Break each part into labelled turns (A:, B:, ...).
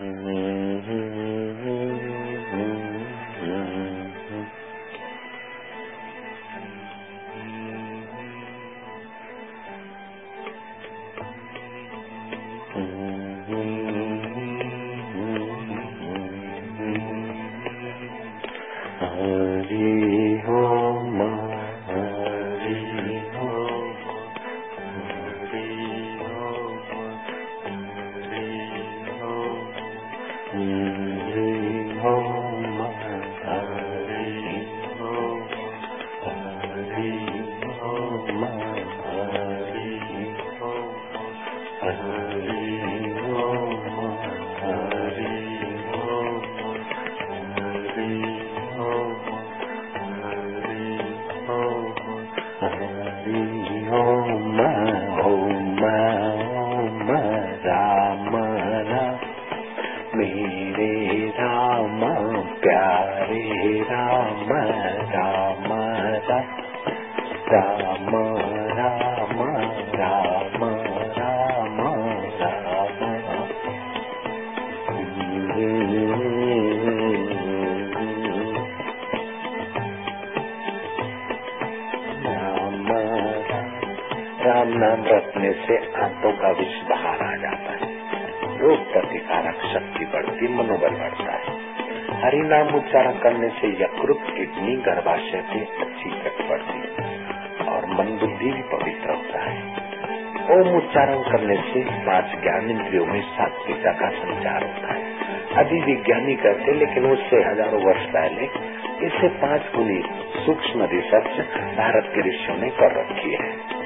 A: Mm, नाम रखने से आंतों का विष बाहर आ जाता है। रोग प्रतिकारक शक्ति बढ़ती, मनोबल बढ़ता है। हरि नाम उच्चारण करने से यकृत, किडनी, गर्भाशय की अच्छी तक बढ़ती और मन बुद्धि भी पवित्र होता है। ओम उच्चारण करने से पाँच ज्ञान इंद्रियों में सात्विकता का संचार होता है। अभी विज्ञानी करते लेकिन उससे हज़ारों वर्ष पहले इसे पाँच गुनी सूक्ष्म रिसर्च भारत के ऋषियों ने कर रखी है।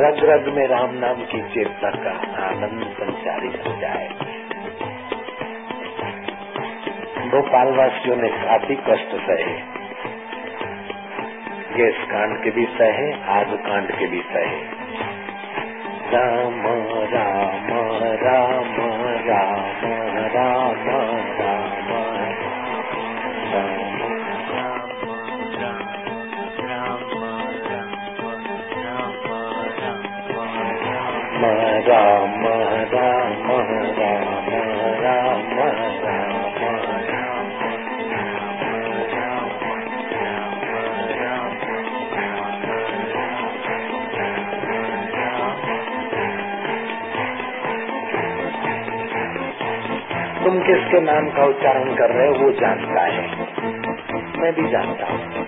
A: रग रग में राम नाम की चेतना का आनंद संचारित हो जाए भोपाल वासियों ने काफ़ी कष्ट सहे गैस कांड के भी सहे आग कांड के भी सहे राम राम राम राम राम राम राम राम राम तुम किसके नाम का उच्चारण कर रहे हो, वो जानता है। मैं भी जानता हूँ।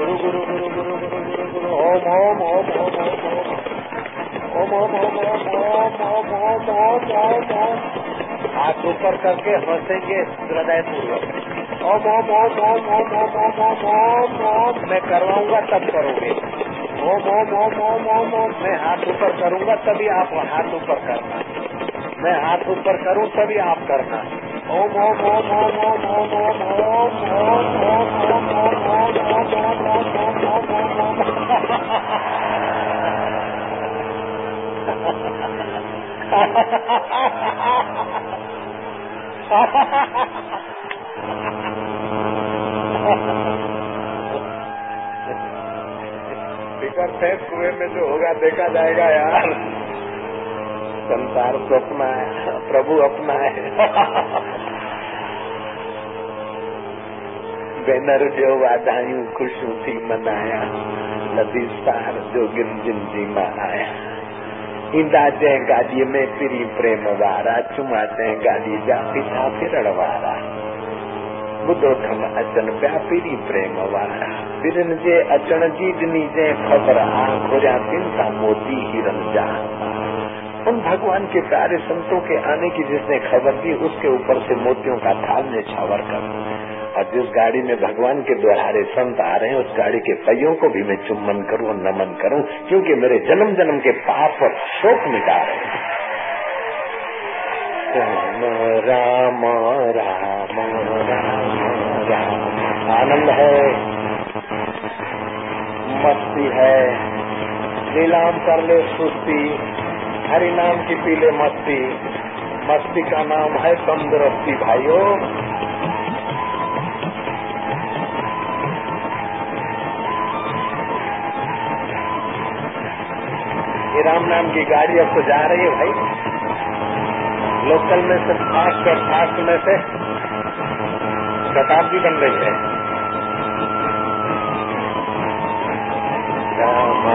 A: ओम हाथ ऊपर करके हंसेंगे हृदय पूर्वक ओम ओम ओम ओम ओम ओम ओम ओम ओम ओम मैं करवाऊँगा तब करोगे ओम ओम ओम ओम ओम ओम मैं हाथ ऊपर करूँगा तभी आप हाथ ऊपर करना मैं हाथ ऊपर करूँ तभी आप करना ओम ओम ओम ओम ओम ओम ओम ओम ओम ओम ओम ओम ओम ओम फिकर थे कुएँ में जो होगा, देखा जाएगा यार। संसार स्वप्न है, प्रभु अपना है। बैनर जो वाधायूं खुशियूं थी मनाया नदी सार जो गिन जिन जी माँ आया ईंदा जंहिं गाॾीअ में फिरी प्रेम वारा चुमा जंहिं गाॾी जा पिछा फिरण वारा ॿुधो थम अचनि पिया पिरी प्रेम वारा पिरनि जे अचण जी ॾिनी जंहिं ख़बर आ घुरिया तिन सां मोती हिरन जा उन भगवान के प्यारे संतों के आने की जिसने खबर दी उसके ऊपर से मोतियों का थाल ने छावर कर और जिस गाड़ी में भगवान के द्वारे संत आ रहे हैं, उस गाड़ी के पहियों को भी मैं चुम्बन करूँ और नमन करूँ, क्योंकि मेरे जन्म जन्म के पाप और शोक मिटा रहे हैं। राम राम राम राम। आनंद है, मस्ती है, नीलाम कर ले सुस्ती, हरि नाम की पीले मस्ती। मस्ती का नाम है तंदुरुस्ती भाइयों। ये राम नाम की गाड़ी अब तो जा रही है भाई। लोकल में से फास्ट और फास्ट में से शताब्दी बन रही है। राम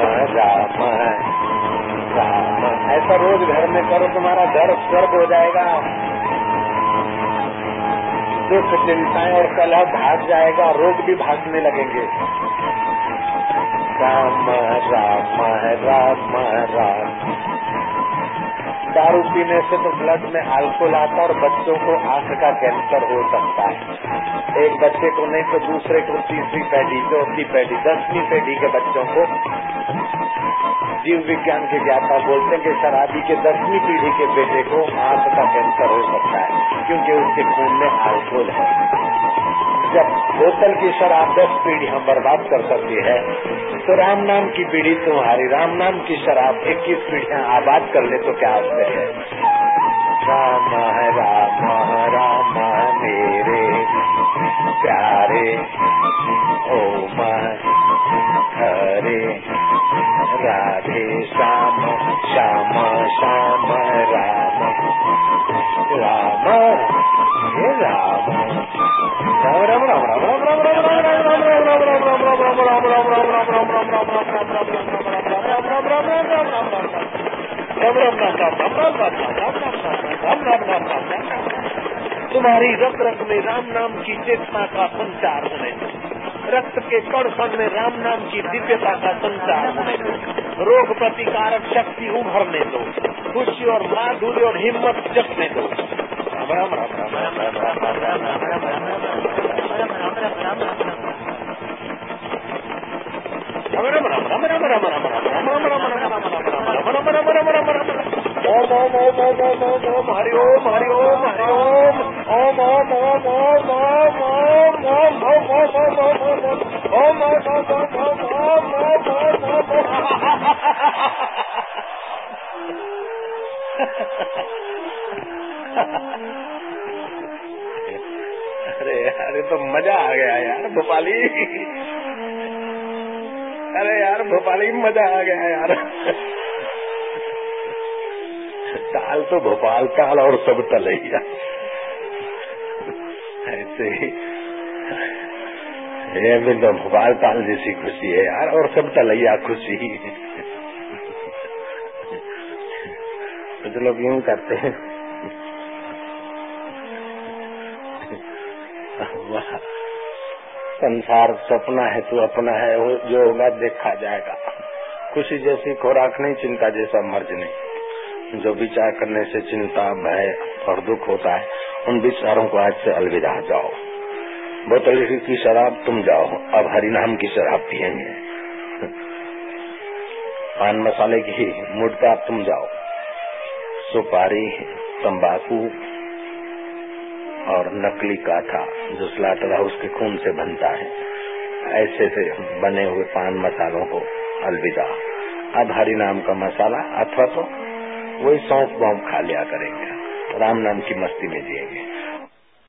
A: राम ऐसा रोज घर में करो, तुम्हारा घर स्वर्ग हो जाएगा। दुख चिंताएँ और कलह भाग जाएगा, रोग भी भागने लगेंगे। राम राम राम राम। दारू पीने से तो ब्लड में अल्कोहल आता और बच्चों को आँख का कैंसर हो सकता है। एक बच्चे को नहीं तो दूसरे को तीसरी पीढ़ी चौथी पीढ़ी दसवीं पीढ़ी के बच्चों को जीव विज्ञान के ज्ञाता बोलते हैं कि शराबी के दसवीं पीढ़ी के बेटे को आँख का कैंसर हो सकता है, क्योंकि उसके खून में अल्कोहल है। जब बोतल की शराब दस पीढ़ी हम बर्बाद कर सकती है तो राम नाम की पीढ़ी तुम्हारी, राम नाम की शराब इक्कीस पीढ़ियाँ आबाद कर ले तो क्या आश्चर्य है? राम राम राम मेरे प्यारे। तुम्हारी रक्त रक्त में राम नाम की चेतना का संचार होने रक्त के कण कण में राम नाम की दिव्यता का संचार होने दो रोग प्रतिकारक शक्ति उभरने दो खुशी और माधुर्य और हिम्मत जगने दो राम राम राम राम राम राम राम राम राम राम राम राम राम राम ओम ओम ओम ओम ओम ओम ओम हरि ओम हरि ओम हरि ओम ओम ओम ओम ओम ओम ओम ओम ओम ओम ओम ओम ओम ओम ओम ओम अरे अरे तो मज़ा आ गया यार, भोपाली। अरे यार, भोपाली मज़ा आ गया यार। ताल तो भोपाल ताल और सब तलैया ऐसे ही। भी तो भोपाल ताल जैसी खुशी है यार, और सब तलैया खुशी कुछ लोग यूँ करते हैं। संसार सपना है, तू अपना है जो होगा देखा जाएगा। खुशी जैसी खुराक नहीं, चिंता जैसा मर्ज नहीं। जो विचार करने से चिंता, भय और दुख होता है, उन विचारों को आज से अलविदा जाओ। बोतल की शराब तुम जाओ, अब हरिनाम की शराब पियेंगे। पान मसाले की मुठका तुम जाओ। सुपारी, तंबाकू और नकली काथा जो स्लाटर हाउस के खून से बनता है, ऐसे से बने हुए पान मसालों को अलविदा। अब हरिनाम का मसाला अथवा तो वही सौंफ बॉम्ब खा लिया करेंगे। राम नाम की मस्ती में जिएँगे।